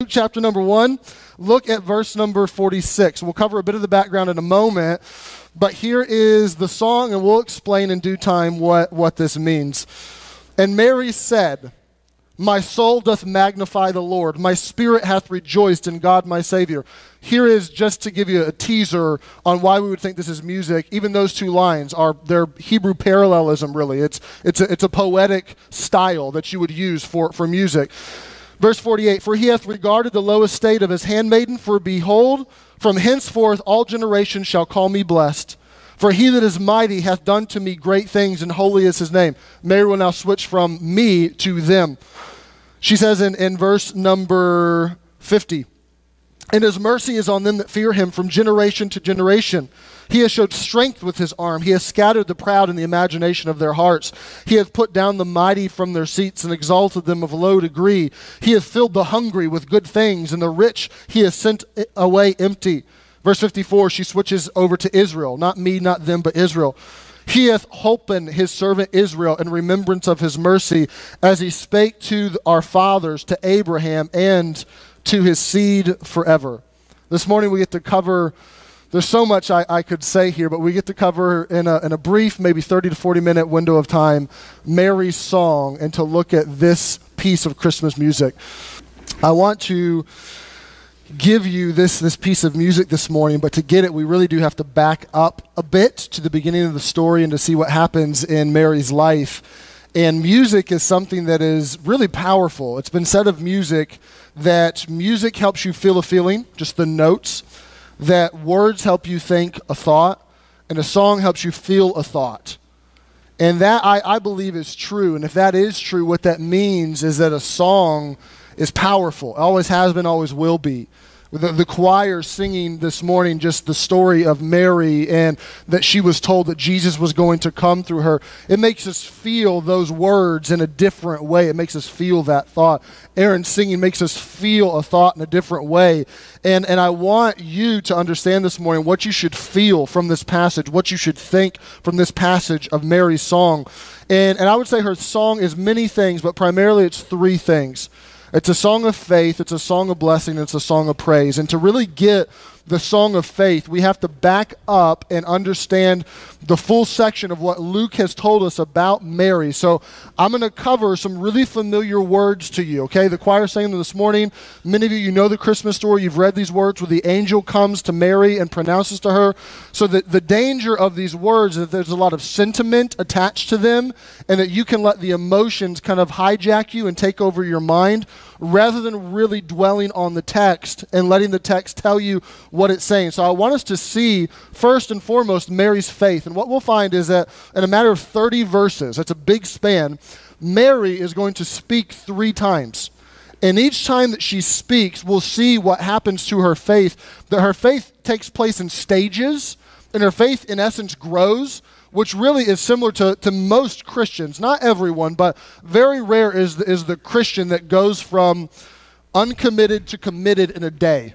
Luke chapter number 1, look at verse number 46. We'll cover a bit of the background in a moment, but here is the song, and we'll explain in due time what, what this means. And Mary said, My soul doth magnify the Lord, my spirit hath rejoiced in God my Savior. Here is just to give you a teaser on why we would think this is music. Even those two lines are their Hebrew parallelism, really. It's, it's, a, it's a poetic style that you would use for, for music. Verse 48 For he hath regarded the low estate of his handmaiden, for behold, from henceforth all generations shall call me blessed. For he that is mighty hath done to me great things, and holy is his name. Mary will now switch from me to them. She says in, in verse number 50 And his mercy is on them that fear him from generation to generation. He has showed strength with his arm. He has scattered the proud in the imagination of their hearts. He hath put down the mighty from their seats and exalted them of low degree. He hath filled the hungry with good things, and the rich he has sent away empty. Verse 54, she switches over to Israel. Not me, not them, but Israel. He hath holpen his servant Israel in remembrance of his mercy, as he spake to our fathers, to Abraham, and to his seed forever. This morning we get to cover there's so much I, I, could say here, but we get to cover in a, in a brief, maybe 30 to 40 minute window of time, Mary's song and to look at this piece of Christmas music. I want to give you this, this piece of music this morning, but to get it, we really do have to back up a bit to the beginning of the story and to see what happens in Mary's life. And music is something that is really powerful. It's been said of music that music helps you feel a feeling, just the notes that words help you think a thought, and a song helps you feel a thought. And that I, I believe is true. And if that is true, what that means is that a song is powerful. Always has been, always will be the, the choir singing this morning just the story of Mary and that she was told that Jesus was going to come through her. It makes us feel those words in a different way. It makes us feel that thought. Aaron singing makes us feel a thought in a different way. And, and I want you to understand this morning what you should feel from this passage, what you should think from this passage of Mary's song. And, and I would say her song is many things, but primarily it's three things. It's a song of faith, it's a song of blessing, it's a song of praise. And to really get the song of faith, we have to back up and understand the full section of what Luke has told us about Mary. So I'm going to cover some really familiar words to you, okay? The choir sang them this morning. Many of you, you know the Christmas story. You've read these words where the angel comes to Mary and pronounces to her. So the, the danger of these words is that there's a lot of sentiment attached to them and that you can let the emotions kind of hijack you and take over your mind rather than really dwelling on the text and letting the text tell you what it's saying. So I want us to see, first and foremost, Mary's faith. And what we'll find is that in a matter of 30 verses, that's a big span, Mary is going to speak three times. And each time that she speaks, we'll see what happens to her faith. That her faith takes place in stages, and her faith, in essence, grows which really is similar to, to most Christians. Not everyone, but very rare is the, is the Christian that goes from uncommitted to committed in a day.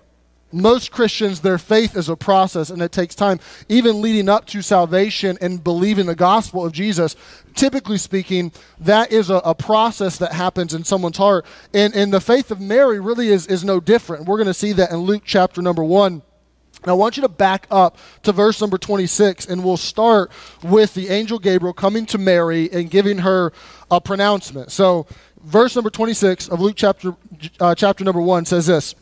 Most Christians, their faith is a process and it takes time. Even leading up to salvation and believing the gospel of Jesus, typically speaking, that is a, a process that happens in someone's heart. And, and the faith of Mary really is, is no different. We're going to see that in Luke chapter number 1 now, I want you to back up to verse number 26, and we'll start with the angel Gabriel coming to Mary and giving her a pronouncement. So, verse number 26 of Luke chapter, uh, chapter number 1 says this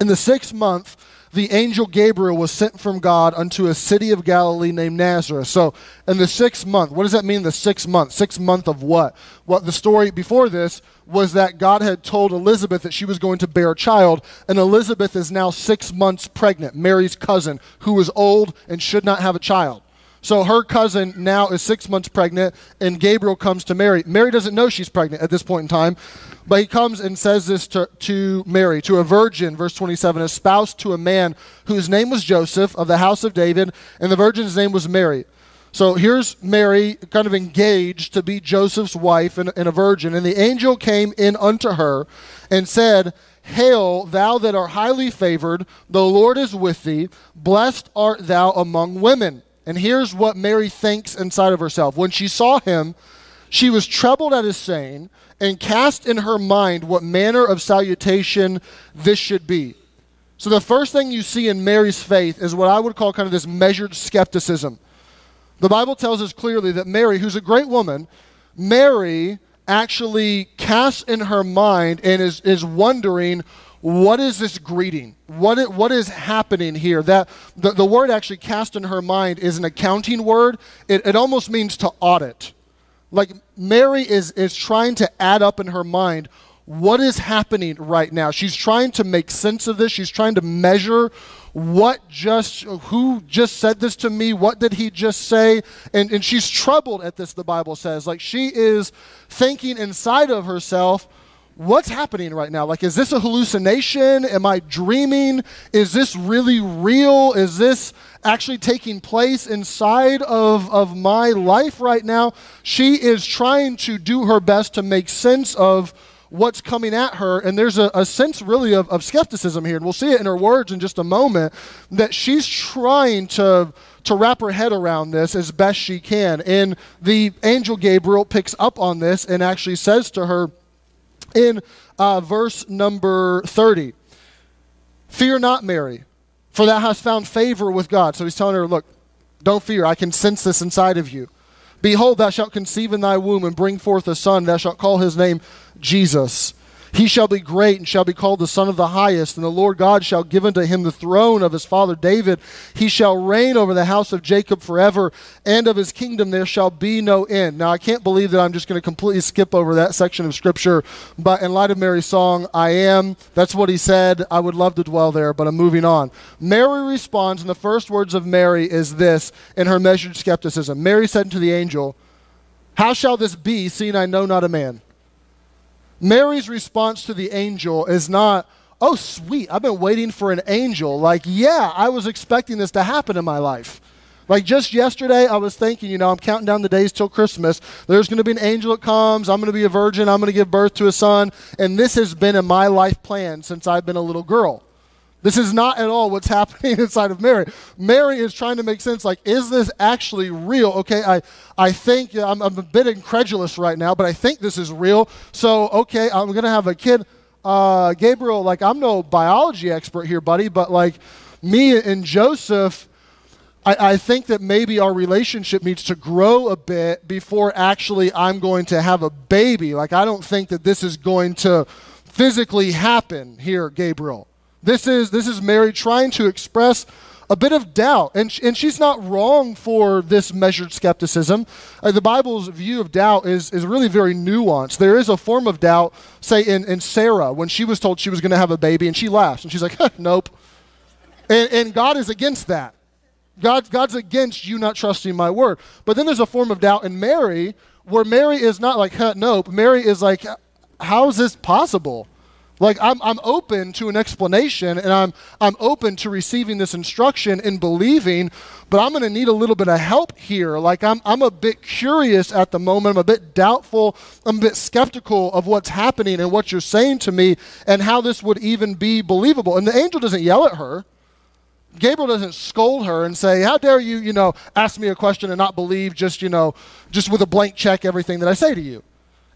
In the sixth month, the angel Gabriel was sent from God unto a city of Galilee named Nazareth. So, in the sixth month, what does that mean, the sixth month? Sixth month of what? What the story before this was that God had told Elizabeth that she was going to bear a child, and Elizabeth is now six months pregnant, Mary's cousin, who was old and should not have a child. So her cousin now is six months pregnant, and Gabriel comes to Mary. Mary doesn't know she's pregnant at this point in time, but he comes and says this to, to Mary, to a virgin, verse 27, espoused to a man whose name was Joseph of the house of David, and the virgin's name was Mary. So here's Mary kind of engaged to be Joseph's wife and, and a virgin. And the angel came in unto her and said, Hail, thou that art highly favored, the Lord is with thee. Blessed art thou among women. And here's what Mary thinks inside of herself. When she saw him, she was troubled at his saying and cast in her mind what manner of salutation this should be. So, the first thing you see in Mary's faith is what I would call kind of this measured skepticism. The Bible tells us clearly that Mary, who's a great woman, Mary actually casts in her mind and is, is wondering what is this greeting? What is, what is happening here? That the, the word actually cast in her mind is an accounting word. It, it almost means to audit. Like Mary is, is trying to add up in her mind what is happening right now. She's trying to make sense of this. She's trying to measure what just who just said this to me what did he just say and, and she's troubled at this the bible says like she is thinking inside of herself what's happening right now? Like, is this a hallucination? Am I dreaming? Is this really real? Is this actually taking place inside of, of my life right now? She is trying to do her best to make sense of what's coming at her. And there's a, a sense, really, of, of skepticism here. And we'll see it in her words in just a moment that she's trying to to wrap her head around this as best she can. And the angel Gabriel picks up on this and actually says to her, in uh, verse number 30. Fear not, Mary, for thou hast found favor with God. So he's telling her, Look, don't fear. I can sense this inside of you. Behold, thou shalt conceive in thy womb and bring forth a son. Thou shalt call his name Jesus. He shall be great and shall be called the Son of the Highest, and the Lord God shall give unto him the throne of his father David. He shall reign over the house of Jacob forever, and of his kingdom there shall be no end. Now, I can't believe that I'm just going to completely skip over that section of Scripture, but in light of Mary's song, I am, that's what he said. I would love to dwell there, but I'm moving on. Mary responds, and the first words of Mary is this in her measured skepticism Mary said to the angel, How shall this be, seeing I know not a man? Mary's response to the angel is not, oh, sweet, I've been waiting for an angel. Like, yeah, I was expecting this to happen in my life. Like just yesterday, I was thinking, you know, I'm counting down the days till Christmas. There's going to be an angel that comes. I'm going to be a virgin. I'm going to give birth to a son. And this has been in my life plan since I've been a little girl. This is not at all what's happening inside of Mary. Mary is trying to make sense like, is this actually real? Okay, I, I think I'm, I'm a bit incredulous right now, but I think this is real. So, okay, I'm going to have a kid. Uh, Gabriel, like, I'm no biology expert here, buddy, but like, me and Joseph, I, I think that maybe our relationship needs to grow a bit before actually I'm going to have a baby. Like, I don't think that this is going to physically happen here, Gabriel. This is, this is Mary trying to express a bit of doubt. And, and she's not wrong for this measured skepticism. Uh, the Bible's view of doubt is, is really very nuanced. There is a form of doubt, say, in, in Sarah, when she was told she was going to have a baby, and she laughs, and she's like, nope. And, and God is against that. God, God's against you not trusting my word. But then there's a form of doubt in Mary, where Mary is not like, huh, nope. Mary is like, how is this possible? Like I'm, I'm open to an explanation and I'm, I'm open to receiving this instruction and believing, but I'm going to need a little bit of help here. Like I'm, I'm a bit curious at the moment. I'm a bit doubtful. I'm a bit skeptical of what's happening and what you're saying to me and how this would even be believable. And the angel doesn't yell at her. Gabriel doesn't scold her and say, How dare you, you know, ask me a question and not believe just, you know, just with a blank check everything that I say to you.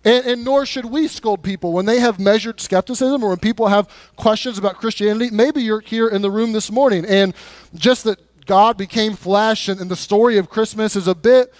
And, and, nor should we scold people when they have measured skepticism or when people have questions about Christianity. Maybe you're here in the room this morning and just that God became flesh and, and the story of Christmas is a bit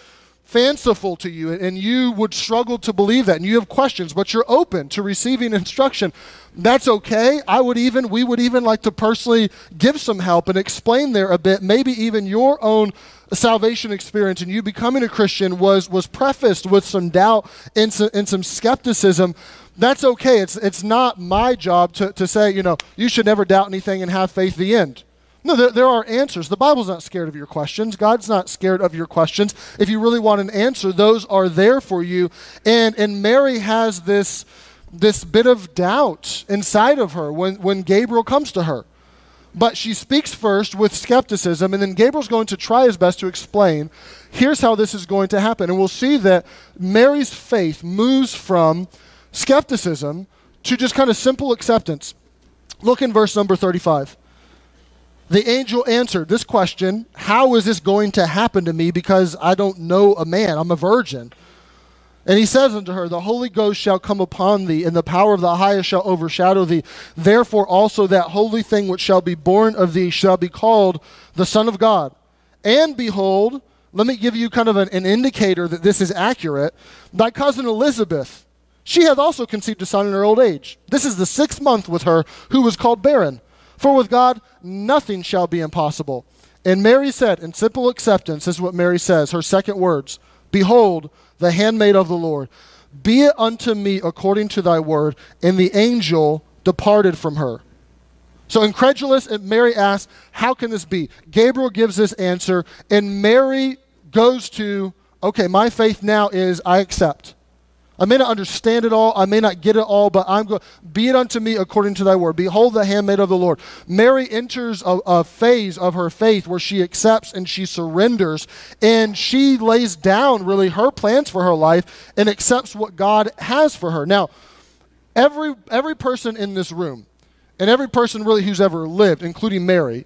fanciful to you and you would struggle to believe that and you have questions but you're open to receiving instruction that's okay i would even we would even like to personally give some help and explain there a bit maybe even your own salvation experience and you becoming a Christian was, was prefaced with some doubt and some, and some skepticism, that's okay. It's, it's not my job to, to say, you know, you should never doubt anything and have faith the end. No, there, there are answers. The Bible's not scared of your questions. God's not scared of your questions. If you really want an answer, those are there for you. And, and Mary has this, this bit of doubt inside of her when, when Gabriel comes to her. But she speaks first with skepticism, and then Gabriel's going to try his best to explain here's how this is going to happen. And we'll see that Mary's faith moves from skepticism to just kind of simple acceptance. Look in verse number 35. The angel answered this question How is this going to happen to me because I don't know a man? I'm a virgin. And he says unto her, The Holy Ghost shall come upon thee, and the power of the highest shall overshadow thee. Therefore also that holy thing which shall be born of thee shall be called the Son of God. And behold, let me give you kind of an, an indicator that this is accurate. Thy cousin Elizabeth, she hath also conceived a son in her old age. This is the sixth month with her, who was called barren. For with God nothing shall be impossible. And Mary said, in simple acceptance, is what Mary says, her second words Behold, the handmaid of the Lord. Be it unto me according to thy word. And the angel departed from her. So incredulous, and Mary asks, How can this be? Gabriel gives this answer, and Mary goes to, Okay, my faith now is I accept. I may not understand it all, I may not get it all, but I'm going, be it unto me according to thy word. Behold the handmaid of the Lord. Mary enters a, a, phase of her faith where she accepts and she surrenders, and she lays down really her plans for her life and accepts what God has for her. Now, every, every person in this room, and every person really who's ever lived, including Mary,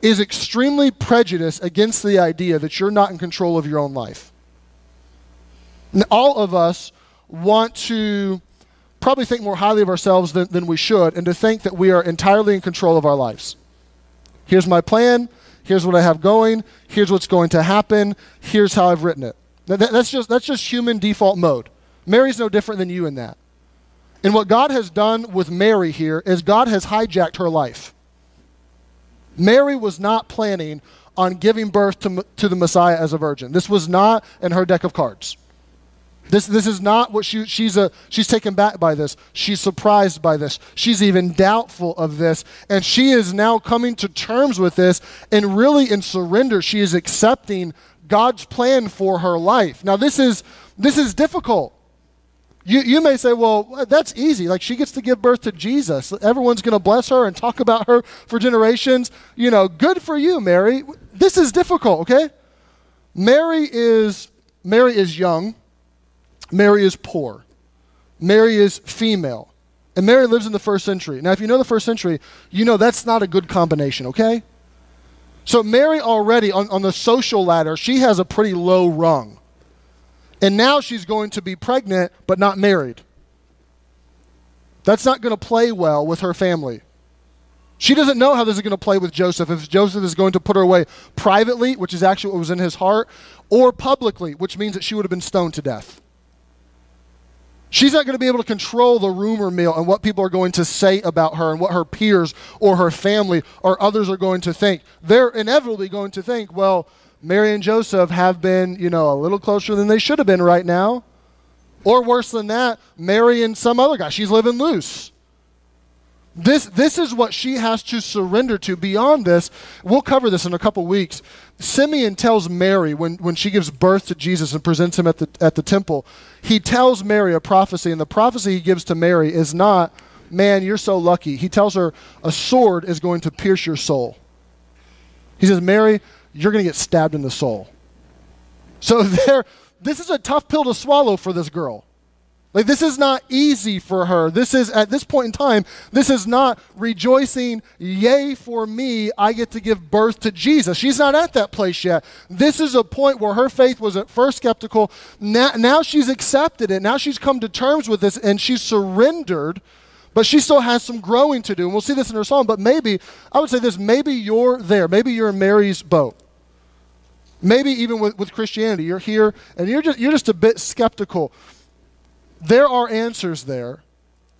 is extremely prejudiced against the idea that you're not in control of your own life. And all of us want to probably think more highly of ourselves than, than we should and to think that we are entirely in control of our lives. Here's my plan. Here's what I have going. Here's what's going to happen. Here's how I've written it. That, that's, just, that's just human default mode. Mary's no different than you in that. And what God has done with Mary here is God has hijacked her life. Mary was not planning on giving birth to, to the Messiah as a virgin. This was not in her deck of cards. This, this is not what she, she's, a, she's taken back by this. She's surprised by this. She's even doubtful of this. And she is now coming to terms with this and really in surrender. She is accepting God's plan for her life. Now, this is, this is difficult. You, you may say, well, that's easy. Like, she gets to give birth to Jesus. Everyone's going to bless her and talk about her for generations. You know, good for you, Mary. This is difficult, okay? Mary is, Mary is young. Mary is poor. Mary is female. And Mary lives in the first century. Now, if you know the first century, you know that's not a good combination, okay? So, Mary already, on, on the social ladder, she has a pretty low rung. And now she's going to be pregnant, but not married. That's not going to play well with her family. She doesn't know how this is going to play with Joseph. If Joseph is going to put her away privately, which is actually what was in his heart, or publicly, which means that she would have been stoned to death. She's not going to be able to control the rumor mill and what people are going to say about her and what her peers or her family or others are going to think. They're inevitably going to think, well, Mary and Joseph have been, you know, a little closer than they should have been right now. Or worse than that, Mary and some other guy. She's living loose. This, this is what she has to surrender to. Beyond this, we'll cover this in a couple weeks. Simeon tells Mary when, when she gives birth to Jesus and presents him at the, at the temple, he tells Mary a prophecy, and the prophecy he gives to Mary is not, man, you're so lucky. He tells her, a sword is going to pierce your soul. He says, Mary, you're going to get stabbed in the soul. So there, this is a tough pill to swallow for this girl. Like, this is not easy for her. This is, at this point in time, this is not rejoicing, yay for me, I get to give birth to Jesus. She's not at that place yet. This is a point where her faith was at first skeptical. Now, now she's accepted it. Now she's come to terms with this and she's surrendered, but she still has some growing to do. And we'll see this in her song. But maybe, I would say this maybe you're there. Maybe you're in Mary's boat. Maybe even with, with Christianity, you're here and you're just, you're just a bit skeptical. There are answers there,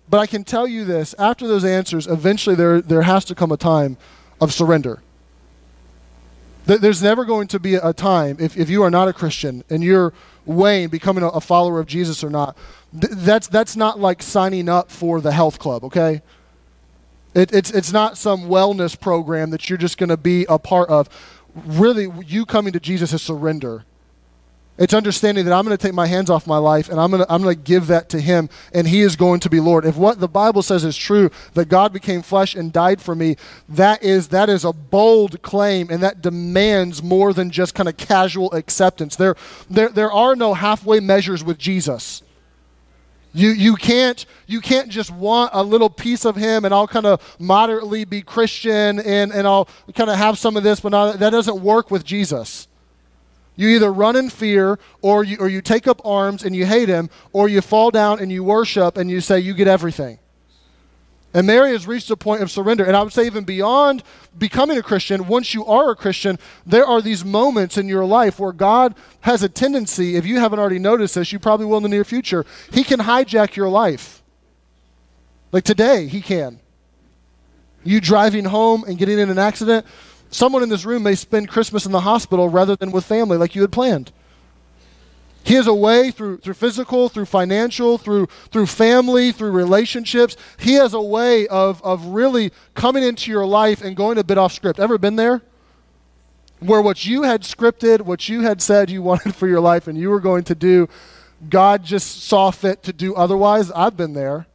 but I can tell you this after those answers, eventually there, there has to come a time of surrender. There's never going to be a time, if, if you are not a Christian and you're weighing becoming a, a follower of Jesus or not, th- that's, that's not like signing up for the health club, okay? It, it's, it's not some wellness program that you're just going to be a part of. Really, you coming to Jesus is surrender. It's understanding that I'm going to take my hands off my life and I'm going to, I'm going to give that to Him and He is going to be Lord. If what the Bible says is true, that God became flesh and died for me, that is, that is a bold claim and that demands more than just kind of casual acceptance. There, there, there are no halfway measures with Jesus. You, you, can't, you can't just want a little piece of him and I'll kind of moderately be Christian and, and I'll kind of have some of this, but not, that doesn't work with Jesus. You either run in fear, or you, or you take up arms and you hate him, or you fall down and you worship and you say, You get everything. And Mary has reached a point of surrender. And I would say, even beyond becoming a Christian, once you are a Christian, there are these moments in your life where God has a tendency, if you haven't already noticed this, you probably will in the near future, He can hijack your life. Like today, He can. You driving home and getting in an accident, someone in this room may spend Christmas in the hospital rather than with family like you had planned. He has a way through, through physical, through financial, through, through family, through relationships. He has a way of, of really coming into your life and going a bit off script. Ever been there? Where what you had scripted, what you had said you wanted for your life and you were going to do, God just saw fit to do otherwise? I've been there.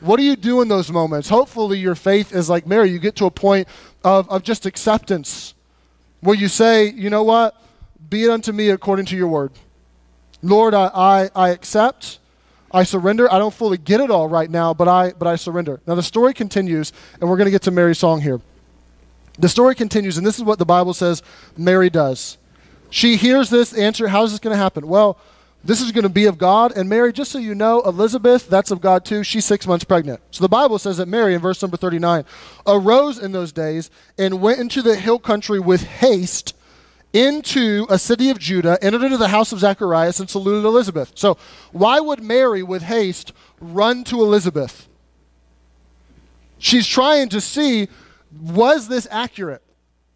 What do you do in those moments? Hopefully, your faith is like Mary. You get to a point of, of just acceptance where you say, you know what? Be it unto me according to your word. Lord, I, I, I accept. I surrender. I don't fully get it all right now, but I, but I surrender. Now, the story continues, and we're going to get to Mary's song here. The story continues, and this is what the Bible says Mary does. She hears this answer. How is this going to happen? Well, this is going to be of God. And Mary, just so you know, Elizabeth, that's of God too. She's six months pregnant. So the Bible says that Mary, in verse number 39, arose in those days and went into the hill country with haste into a city of Judah, entered into the house of Zacharias, and saluted Elizabeth. So, why would Mary, with haste, run to Elizabeth? She's trying to see was this accurate?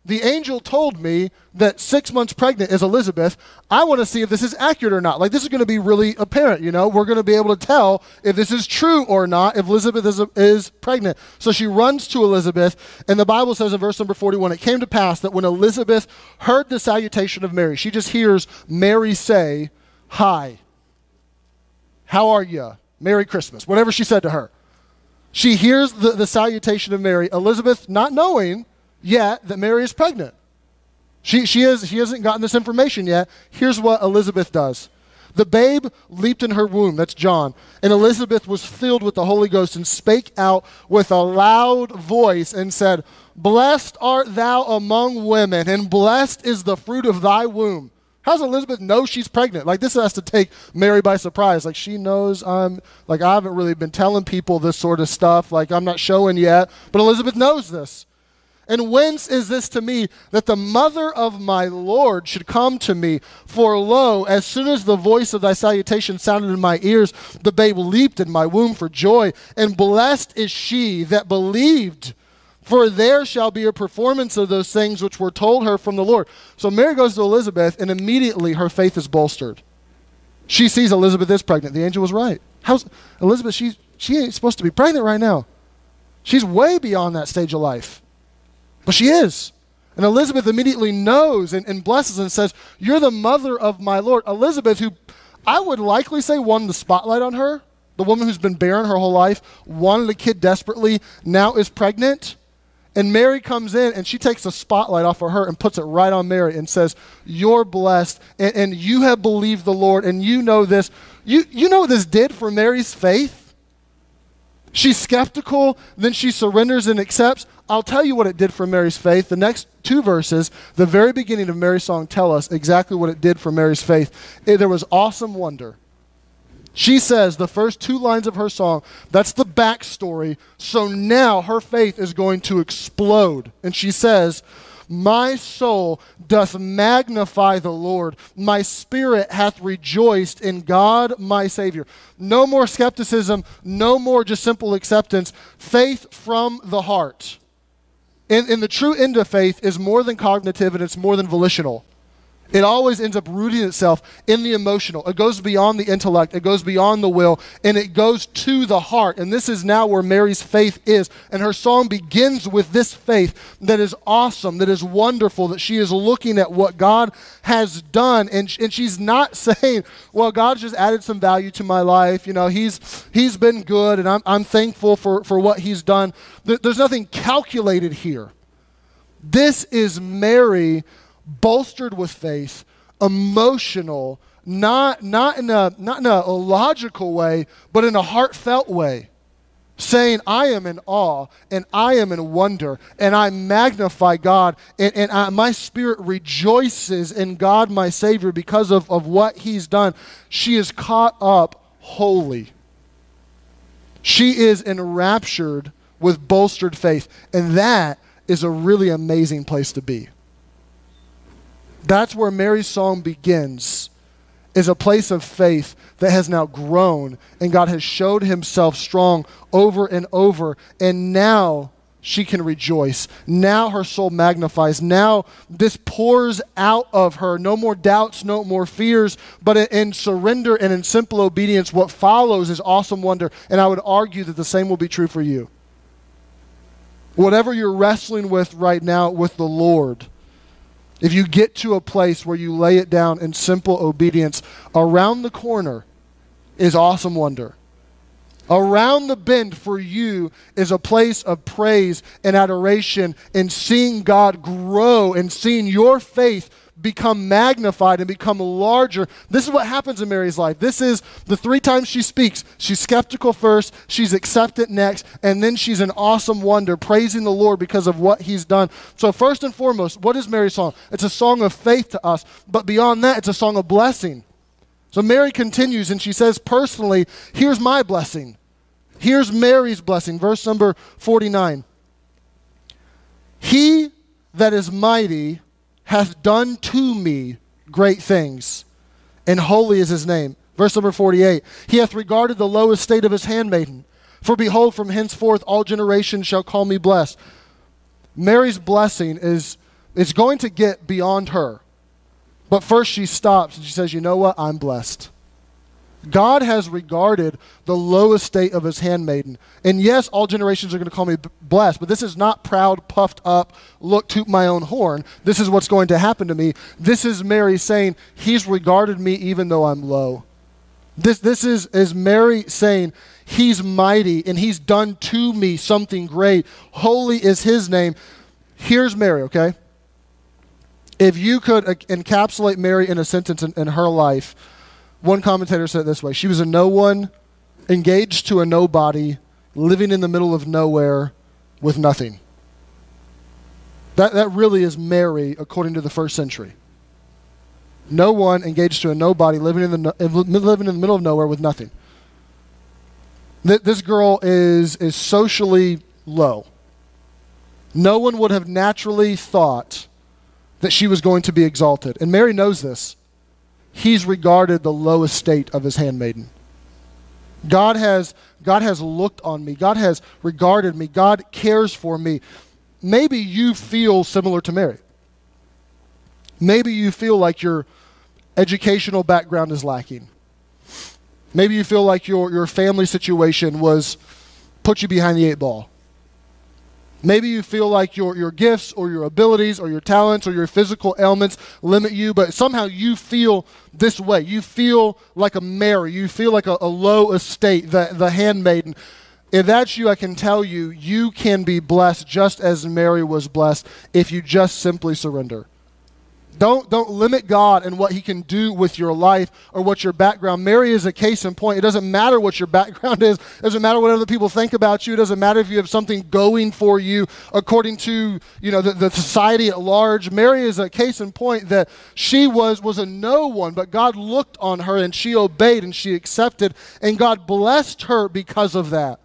The angel told me that six months pregnant is Elizabeth. I want to see if this is accurate or not. Like, this is going to be really apparent, you know? We're going to be able to tell if this is true or not, if Elizabeth is, is pregnant. So she runs to Elizabeth, and the Bible says in verse number 41 it came to pass that when Elizabeth heard the salutation of Mary, she just hears Mary say, Hi. How are you? Merry Christmas. Whatever she said to her. She hears the, the salutation of Mary. Elizabeth, not knowing, yet that Mary is pregnant. She, she, is, she hasn't gotten this information yet. Here's what Elizabeth does. The babe leaped in her womb, that's John, and Elizabeth was filled with the Holy Ghost and spake out with a loud voice and said, Blessed art thou among women, and blessed is the fruit of thy womb. How's Elizabeth know she's pregnant? Like this has to take Mary by surprise. Like she knows I'm like I haven't really been telling people this sort of stuff. Like I'm not showing yet, but Elizabeth knows this. And whence is this to me that the mother of my Lord should come to me? For lo, as soon as the voice of thy salutation sounded in my ears, the babe leaped in my womb for joy. And blessed is she that believed, for there shall be a performance of those things which were told her from the Lord. So Mary goes to Elizabeth, and immediately her faith is bolstered. She sees Elizabeth is pregnant. The angel was right. How's Elizabeth? She, she ain't supposed to be pregnant right now. She's way beyond that stage of life. But she is. And Elizabeth immediately knows and, and, blesses and says, You're the mother of my Lord. Elizabeth, who I would likely say won the spotlight on her, the woman who's been barren her whole life, wanted a kid desperately, now is pregnant. And Mary comes in and she takes the spotlight off of her and puts it right on Mary and says, You're blessed and, and you have believed the Lord and you know this. You, you know what this did for Mary's faith? She's skeptical, then she surrenders and accepts. I'll tell you what it did for Mary's faith. The next two verses, the very beginning of Mary's song, tell us exactly what it did for Mary's faith. It, there was awesome wonder. She says the first two lines of her song, that's the backstory. So now her faith is going to explode. And she says, my soul doth magnify the Lord. My spirit hath rejoiced in God my Savior. No more skepticism, no more just simple acceptance. Faith from the heart. In, in the true end of faith is more than cognitive and it's more than volitional. It always ends up rooting itself in the emotional. It goes beyond the intellect, it goes beyond the will, and it goes to the heart. And this is now where Mary's faith is. And her song begins with this faith that is awesome, that is wonderful, that she is looking at what God has done. And, and she's not saying, well, God's just added some value to my life. You know, He's, he's been good, and I'm, I'm thankful for, for what He's done. There's nothing calculated here. This is Mary bolstered with faith, emotional, not, not, in, a, not in a logical way, but in a heartfelt way. saying, I am in awe and I am in wonder and I magnify God and, and I, my spirit rejoices in God, my Savior, because of, of what He's done. She is caught up wholly. She is enraptured with bolstered faith. And that is a really amazing place to be. That's where Mary's song begins is a place of faith that has now grown and God has showed himself strong over and over and now she can rejoice. Now her soul magnifies. Now this pours out of her. No more doubts, no more fears, but in, surrender and in simple obedience, what follows is awesome wonder. And I would argue that the same will be true for you. Whatever you're wrestling with right now with the Lord, if you get to a place where you lay it down in simple obedience, around the corner is awesome wonder. Around the bend for you is a place of praise and adoration and seeing God grow and seeing your faith become magnified and become larger. This is what happens in Mary's life. This is the three times she speaks. She's skeptical first, she's accepted next, and then she's an awesome wonder, praising the Lord because of what he's done. So, first and foremost, what is Mary's song? It's a song of faith to us, but beyond that, it's a song of blessing. So, Mary continues and she says, personally, here's my blessing. Here's Mary's blessing. Verse number 49. He that is mighty hath done to me great things, and holy is his name. Verse number 48 He hath regarded the low estate of his handmaiden. For behold, from henceforth all generations shall call me blessed. Mary's blessing is, is going to get beyond her. But first she stops and she says, You know what? I'm blessed. God has regarded the low estate of his handmaiden. And yes, all generations are going to call me blessed, but this is not proud, puffed up, look, toot my own horn. This is what's going to happen to me. This is Mary saying, He's regarded me even though I'm low. This, this is, is Mary saying, He's mighty and He's done to me something great. Holy is His name. Here's Mary, okay? If you could uh, encapsulate Mary in a sentence in, in her life, one commentator said it this way She was a no one, engaged to a nobody, living in the middle of nowhere with nothing. That, that really is Mary according to the first century. No one engaged to a nobody, living in the, living in the middle of nowhere with nothing. This girl is, is socially low. No one would have naturally thought that she was going to be exalted. And Mary knows this he's regarded the low estate of his handmaiden. God has, God has looked on me. God has regarded me. God cares for me. Maybe you feel similar to Mary. Maybe you feel like your educational background is lacking. Maybe you feel like your, your family situation was put you behind the eight ball. Maybe you feel like your, your gifts or your abilities or your talents or your physical ailments limit you, but somehow you feel this way. You feel like a Mary. You feel like a, a low estate, the, the handmaiden. If that's you, I can tell you, you can be blessed just as Mary was blessed if you just simply surrender. Don't, don't limit God and what He can do with your life or what your background. Mary is a case in point. It doesn't matter what your background is. It doesn't matter what other people think about you. It doesn't matter if you have something going for you according to you know the, the society at large. Mary is a case in point that she was was a no one, but God looked on her and she obeyed and she accepted, and God blessed her because of that.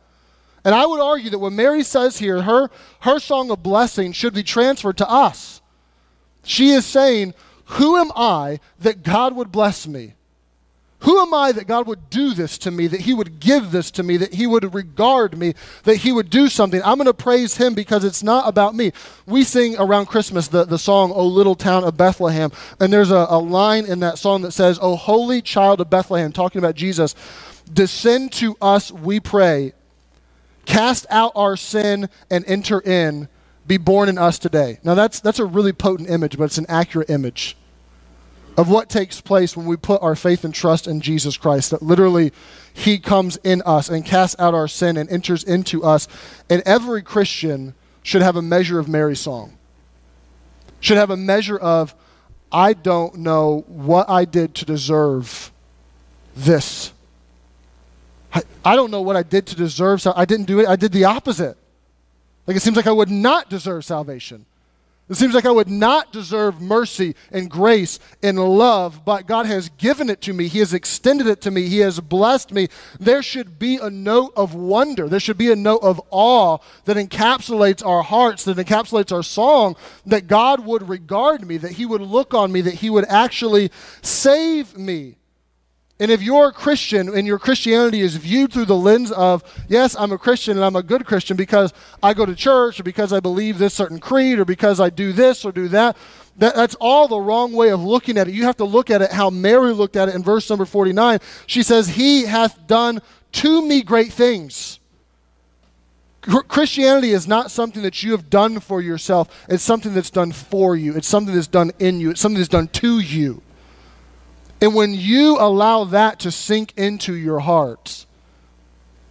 And I would argue that what Mary says here, her her song of blessing should be transferred to us. She is saying, Who am I that God would bless me? Who am I that God would do this to me, that He would give this to me, that He would regard me, that He would do something? I'm going to praise Him because it's not about me. We sing around Christmas the, the song, O Little Town of Bethlehem, and there's a, a line in that song that says, O Holy Child of Bethlehem, talking about Jesus, descend to us, we pray. Cast out our sin and enter in be born in us today. Now, that's, that's a really potent image, but it's an accurate image of what takes place when we put our faith and trust in Jesus Christ. That literally, He comes in us and casts out our sin and enters into us. And every Christian should have a measure of Mary's song, should have a measure of, I don't know what I did to deserve this. I, I don't know what I did to deserve. So I didn't do it. I did the opposite. Like it seems like I would not deserve salvation. It seems like I would not deserve mercy and grace and love, but God has given it to me. He has extended it to me. He has blessed me. There should be a note of wonder. There should be a note of awe that encapsulates our hearts, that encapsulates our song, that God would regard me, that He would look on me, that He would actually save me. And if you're a Christian and your Christianity is viewed through the lens of, yes, I'm a Christian and I'm a good Christian because I go to church or because I believe this certain creed or because I do this or do that, that that's all the wrong way of looking at it. You have to look at it how Mary looked at it in verse number 49. She says, He hath done to me great things. Christianity is not something that you have done for yourself. It's something that's done for you. It's something that's done in you. It's something that's done to you. And when you allow that to sink into your heart,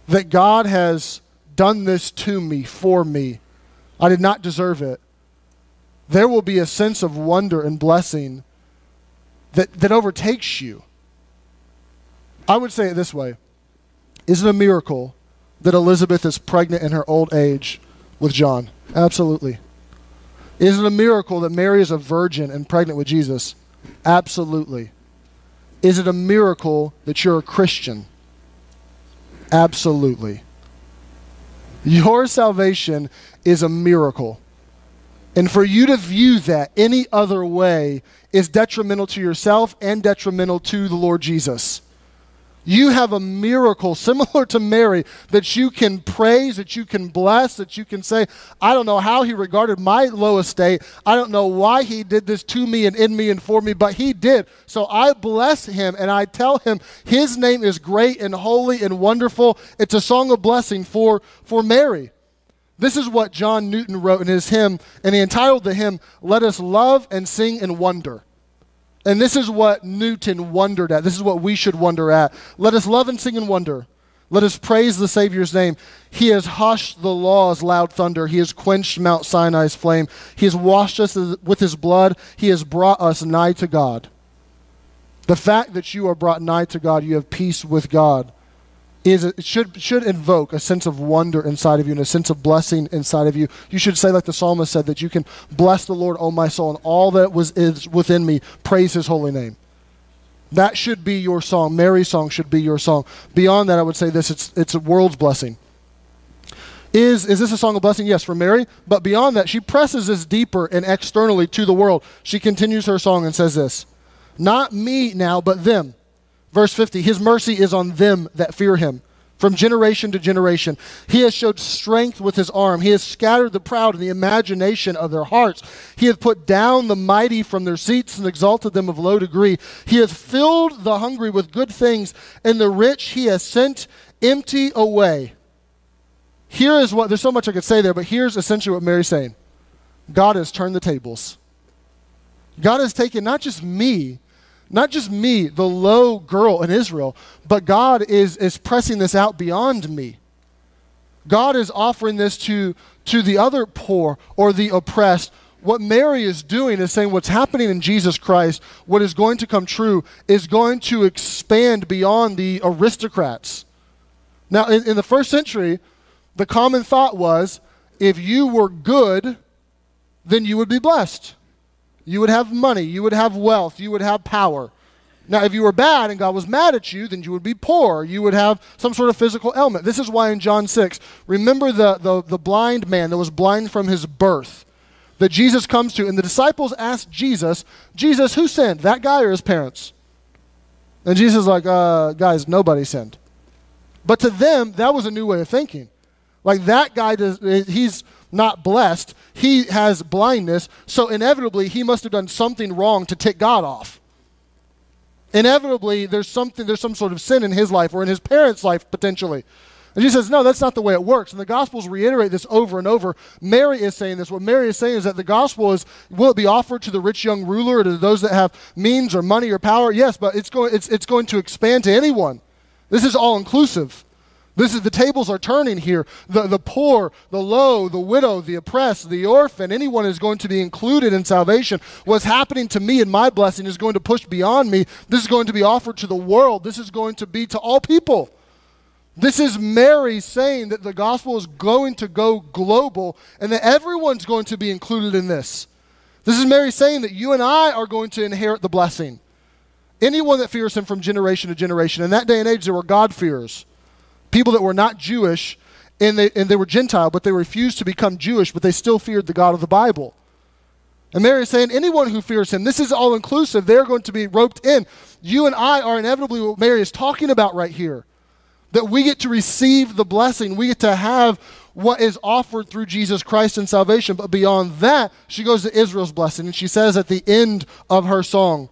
that God has done this to me, for me, I did not deserve it, there will be a sense of wonder and blessing that, that overtakes you. I would say it this way Is it a miracle that Elizabeth is pregnant in her old age with John? Absolutely. Is it a miracle that Mary is a virgin and pregnant with Jesus? Absolutely. Is it a miracle that you're a Christian? Absolutely. Your salvation is a miracle. And for you to view that any other way is detrimental to yourself and detrimental to the Lord Jesus. You have a miracle similar to Mary that you can praise, that you can bless, that you can say, I don't know how he regarded my low estate. I don't know why he did this to me and in me and for me, but he did. So I bless him and I tell him his name is great and holy and wonderful. It's a song of blessing for, for Mary. This is what John Newton wrote in his hymn, and he entitled the hymn, Let Us Love and Sing and Wonder. And this is what Newton wondered at. This is what we should wonder at. Let us love and sing and wonder. Let us praise the Savior's name. He has hushed the law's loud thunder. He has quenched Mount Sinai's flame. He has washed us with his blood. He has brought us nigh to God. The fact that you are brought nigh to God, you have peace with God is it should should invoke a sense of wonder inside of you and a sense of blessing inside of you. You should say like the psalmist said that you can bless the Lord, O my soul, and all that was is within me, praise his holy name. That should be your song. Mary's song should be your song. Beyond that, I would say this it's it's a world's blessing. Is, is this a song of blessing? Yes, for Mary. But beyond that, she presses this deeper and externally to the world. She continues her song and says this Not me now, but them. Verse 50 His mercy is on them that fear him. From generation to generation, he has showed strength with his arm. He has scattered the proud in the imagination of their hearts. He hath put down the mighty from their seats and exalted them of low degree. He hath filled the hungry with good things, and the rich he has sent empty away. Here is what, there's so much I could say there, but here's essentially what Mary's saying God has turned the tables. God has taken not just me, not just me, the low girl in Israel, but God is, is pressing this out beyond me. God is offering this to, to the other poor or the oppressed. What Mary is doing is saying what's happening in Jesus Christ, what is going to come true, is going to expand beyond the aristocrats. Now, in, in the first century, the common thought was if you were good, then you would be blessed. You would have money, you would have wealth, you would have power. Now, if you were bad and God was mad at you, then you would be poor. You would have some sort of physical ailment. This is why in John 6, remember the, the, the blind man that was blind from his birth that Jesus comes to, and the disciples ask Jesus, Jesus, who sinned, that guy or his parents? And Jesus is like, uh, guys, nobody sinned. But to them, that was a new way of thinking. Like that guy does, he's not blessed. He has blindness, so inevitably he must have done something wrong to tick God off. Inevitably, there's something, there's some sort of sin in his life or in his parents' life potentially. And Jesus says, no, that's not the way it works. And the Gospels reiterate this over and over. Mary is saying this. What Mary is saying is that the gospel is, will it be offered to the rich young ruler or to those that have means or money or power? Yes, but it's going, it's, it's going to expand to anyone. This is all inclusive. This is the tables are turning here. The, the poor, the low, the widow, the oppressed, the orphan, anyone is going to be included in salvation. What's happening to me and my blessing is going to push beyond me. This is going to be offered to the world. This is going to be to all people. This is Mary saying that the gospel is going to go global and that everyone's going to be included in this. This is Mary saying that you and I are going to inherit the blessing. Anyone that fears him from generation to generation. In that day and age, there were God-fearers, people that were not Jewish and they, and they were Gentile, but they refused to become Jewish, but they still feared the God of the Bible. And Mary is saying, anyone who fears him, this is all inclusive. They're going to be roped in. You and I are inevitably what Mary is talking about right here. That we get to receive the blessing, we get to have what is offered through Jesus Christ in salvation. But beyond that, she goes to Israel's blessing, and she says at the end of her song,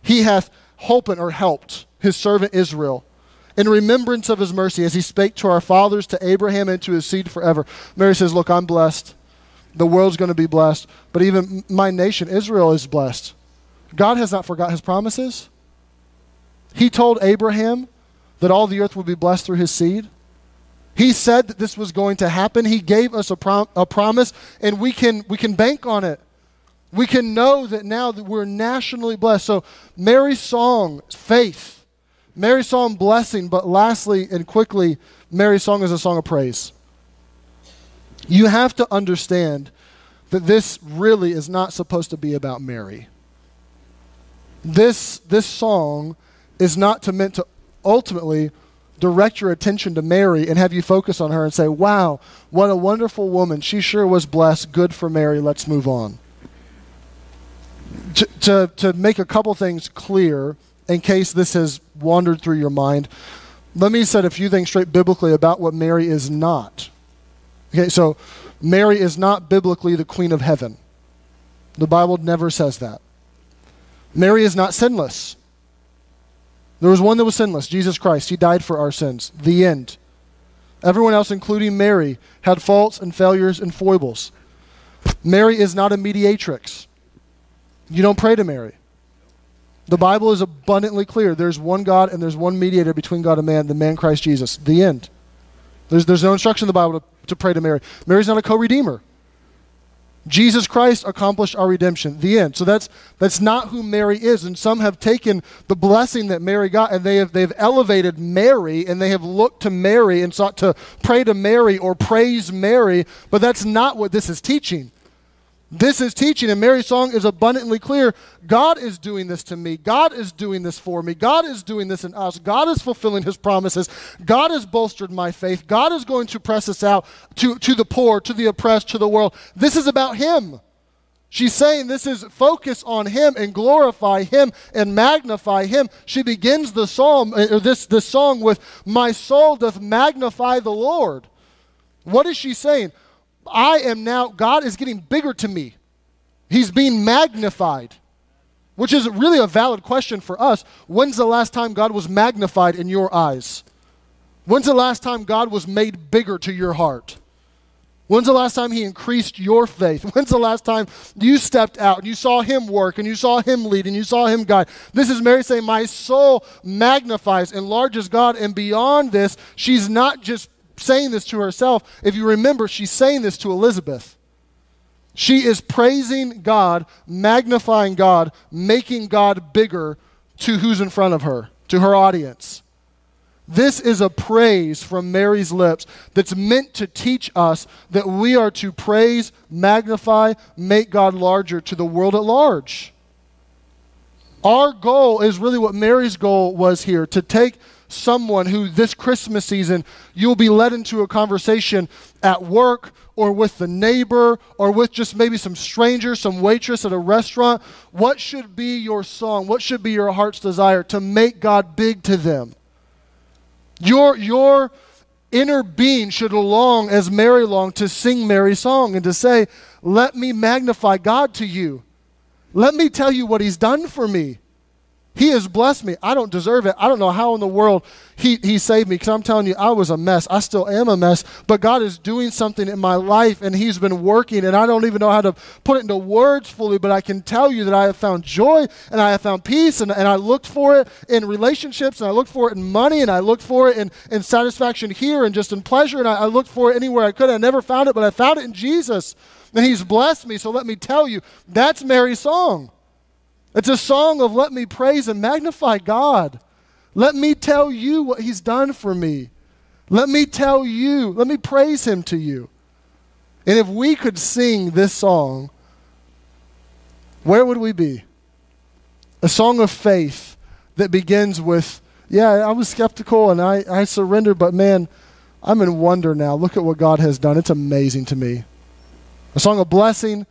He hath holpen or helped his servant Israel in remembrance of his mercy as he spake to our fathers, to Abraham, and to his seed forever. Mary says, Look, I'm blessed. The world's going to be blessed, but even my nation, Israel, is blessed. God has not forgot his promises. He told Abraham that all the earth would be blessed through his seed. He said that this was going to happen. He gave us a, prom- a promise, and we can, we can bank on it. We can know that now that we're nationally blessed. So, Mary's song, faith. Mary's song, blessing. But lastly and quickly, Mary's song is a song of praise. You have to understand that this really is not supposed to be about Mary. This, this song is not to meant to ultimately direct your attention to Mary and have you focus on her and say, wow, what a wonderful woman. She sure was blessed. Good for Mary. Let's move on. To, to, to make a couple things clear, in case this has wandered through your mind, let me set a few things straight biblically about what Mary is not. Okay, so Mary is not biblically the queen of heaven. The Bible never says that. Mary is not sinless. There was one that was sinless, Jesus Christ. He died for our sins. The end. Everyone else, including Mary, had faults and failures and foibles. Mary is not a mediatrix. You don't pray to Mary. The Bible is abundantly clear. There's one God and there's one mediator between God and man, the man Christ Jesus. The end. There's, there's no instruction in the Bible to, to pray to Mary. Mary's not a co redeemer. Jesus Christ accomplished our redemption. The end. So that's that's not who Mary is. And some have taken the blessing that Mary got and they have they've elevated Mary and they have looked to Mary and sought to pray to Mary or praise Mary, but that's not what this is teaching. This is teaching, and Mary's song is abundantly clear. God is doing this to me. God is doing this for me. God is doing this in us. God is fulfilling his promises. God has bolstered my faith. God is going to press us out to, to the poor, to the oppressed, to the world. This is about him. She's saying this is focus on him and glorify him and magnify him. She begins the psalm or this, this song with my soul doth magnify the Lord. What is she saying? I am now, God is getting bigger to me. He's being magnified, which is really a valid question for us. When's the last time God was magnified in your eyes? When's the last time God was made bigger to your heart? When's the last time he increased your faith? When's the last time you stepped out and you saw him work and you saw him lead and you saw him guide? This is Mary saying, My soul magnifies, enlarges God. And beyond this, she's not just saying this to herself. If you remember, she's saying this to Elizabeth. She is praising God, magnifying God, making God bigger to who's in front of her, to her audience. This is a praise from Mary's lips that's meant to teach us that we are to praise, magnify, make God larger to the world at large. Our goal is really what Mary's goal was here to take someone who this Christmas season you'll be led into a conversation at work or with the neighbor or with just maybe some stranger, some waitress at a restaurant. What should be your song? What should be your heart's desire to make God big to them? Your, your inner being should long as Mary longed to sing Mary's song and to say, Let me magnify God to you. Let me tell you what He's done for me. He has blessed me. I don't deserve it. I don't know how in the world He, he saved me because I'm telling you, I was a mess. I still am a mess. But God is doing something in my life and He's been working, and I don't even know how to put it into words fully, but I can tell you that I have found joy and I have found peace, and, and I looked for it in relationships, and I looked for it in money, and I looked for it in, in satisfaction here and just in pleasure, and I, I looked for it anywhere I could. I never found it, but I found it in Jesus. And He's blessed me. So let me tell you, that's Mary's song. It's a song of let me praise and magnify God. Let me tell you what He's done for me. Let me tell you, let me praise him to you. And if we could sing this song, where would we be? A song of faith that begins with, Yeah, I was skeptical and I, I surrendered, but man, I'm in wonder now. Look at what God has done. It's amazing to me. A song of blessing.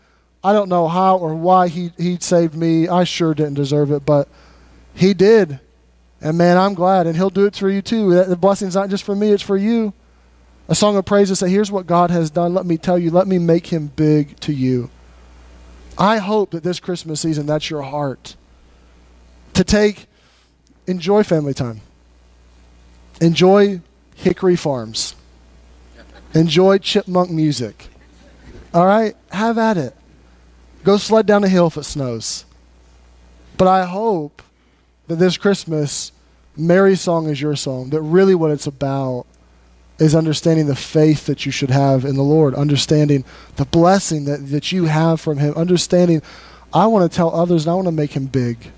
I don't know how or why he, he saved me. I sure didn't deserve it, but he did. And man, I'm glad. And he'll do it for you too. The blessing's not just for me, it's for you. A song of praise to say, here's what God has done. Let me tell you, let me make him big to you. I hope that this Christmas season, that's your heart. To take, enjoy family time. Enjoy Hickory Farms. Enjoy chipmunk music. All right? Have at it. Go sled down a hill if it snows. But I hope that this Christmas, Mary's song is your song, that really what it's about is understanding the faith that you should have in the Lord, understanding the blessing that, that you have from Him, understanding I want to tell others and I want to make Him big.